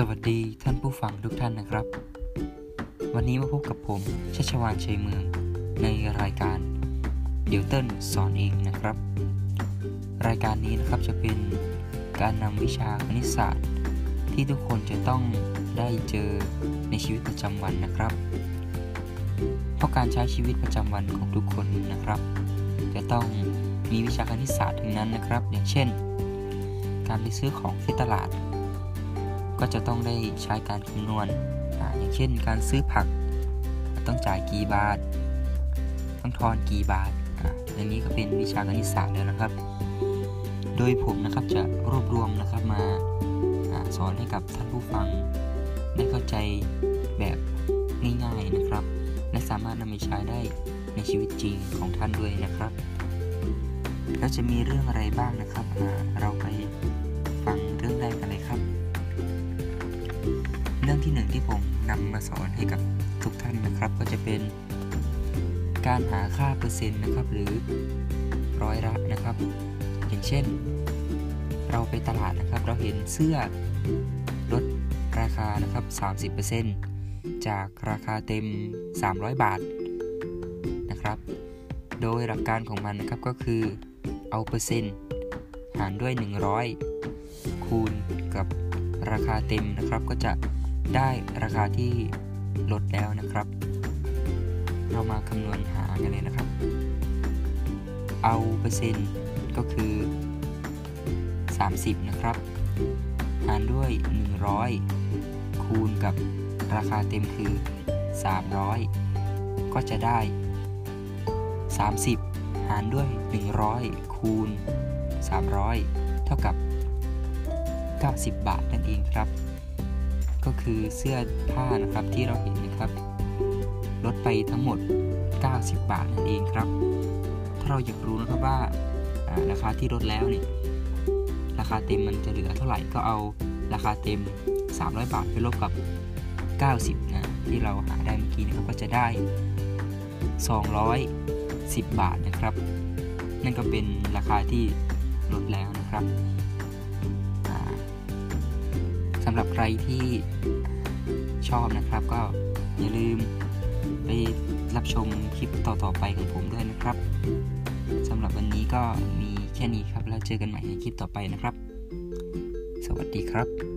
สวัสดีท่านผู้ฟังทุกท่านนะครับ วันนี้มาพบกับผมชัชวานชัยเมือง ในรายการเดี๋ยวเติ้ลสอนเองนะครับ รายการนี้นะครับจะเป็นการนำวิชาคณิตศาสตร์ ที่ทุกคนจะต้องได้เจอในชีวิตประจำวันนะครับ เพราะการใช้ชีวิตประจำวันของทุกคนนะครับ จะต้องมีวิชาคณิตศาสตร์ทั้งนั้นนะครับ อย่างเช่น การไปซื้อของที่ตลาด ก็จะต้องได้ใช้การคำนวณออย่างเช่นการซื้อผัก ต้องจ่ายกี่บาท ต้องทอนกี่บาทออย่างนี้ก็เป็นวิชาคณิตศาสตร์แล้วนะครับ โดยผมนะครับจะรวบรวมนะครับมาสอนให้กับท่านผู้ฟัง ได้เข้าใจแบบง่ายๆนะครับ และสามารถนำไปใช้ได้ในชีวิตจริงของท่านด้วยนะครับ แล้วจะมีเรื่องอะไรบ้างนะครับเราไปฟังเรื่องแรกกันเลยครับ เรื่องที่หนึ่งที่ผมนำมาสอนให้กับทุกท่านนะครับ ก็จะเป็นการหาค่าเปอร์เซ็นต์นะครับ หรือร้อยละนะครับ อย่างเช่น เราไปตลาดนะครับ เราเห็นเสื้อลดราคานะครับ 30%จากราคาเต็ม 300 บาทนะครับ โดยหลักการของมันนะครับก็คือเอาเปอร์เซ็นต์หารด้วย 100 คูณกับราคาเต็มนะครับก็จะ ได้ราคาที่ลดแล้วนะครับ เรามาคำนวณหากันเลยนะครับ เอาเปอร์เซ็นต์ก็คือ 30 นะครับหารด้วย 100 คูณกับราคาเต็มคือ 300 ก็จะได้ 30 หารด้วย 100 คูณ 300 เท่ากับ 90 บาทนั่นเองครับ ก็คือเสื้อผ้านะครับที่เราเห็นนะครับ ลดไปทั้งหมด 90 บาทนั่นเองครับ ถ้าเราอยากรู้นะครับว่าราคาที่ลดแล้วเนี่ยราคาเต็มมันจะเหลือเท่าไหร่ก็เอาราคาเต็ม 300 บาทไปลบกับ 90นะที่เราหาได้เมื่อกี้นะครับก็จะได้ 210 บาทนะครับ นั่นก็เป็นราคาที่ลดแล้วนะครับ สำหรับใครที่ชอบนะครับ ก็อย่าลืมไปรับชมคลิปต่อๆไปของผมด้วยนะครับสำหรับวันนี้ก็มีแค่นี้ครับ แล้วเจอกันใหม่ในคลิปต่อไปนะครับ สวัสดีครับ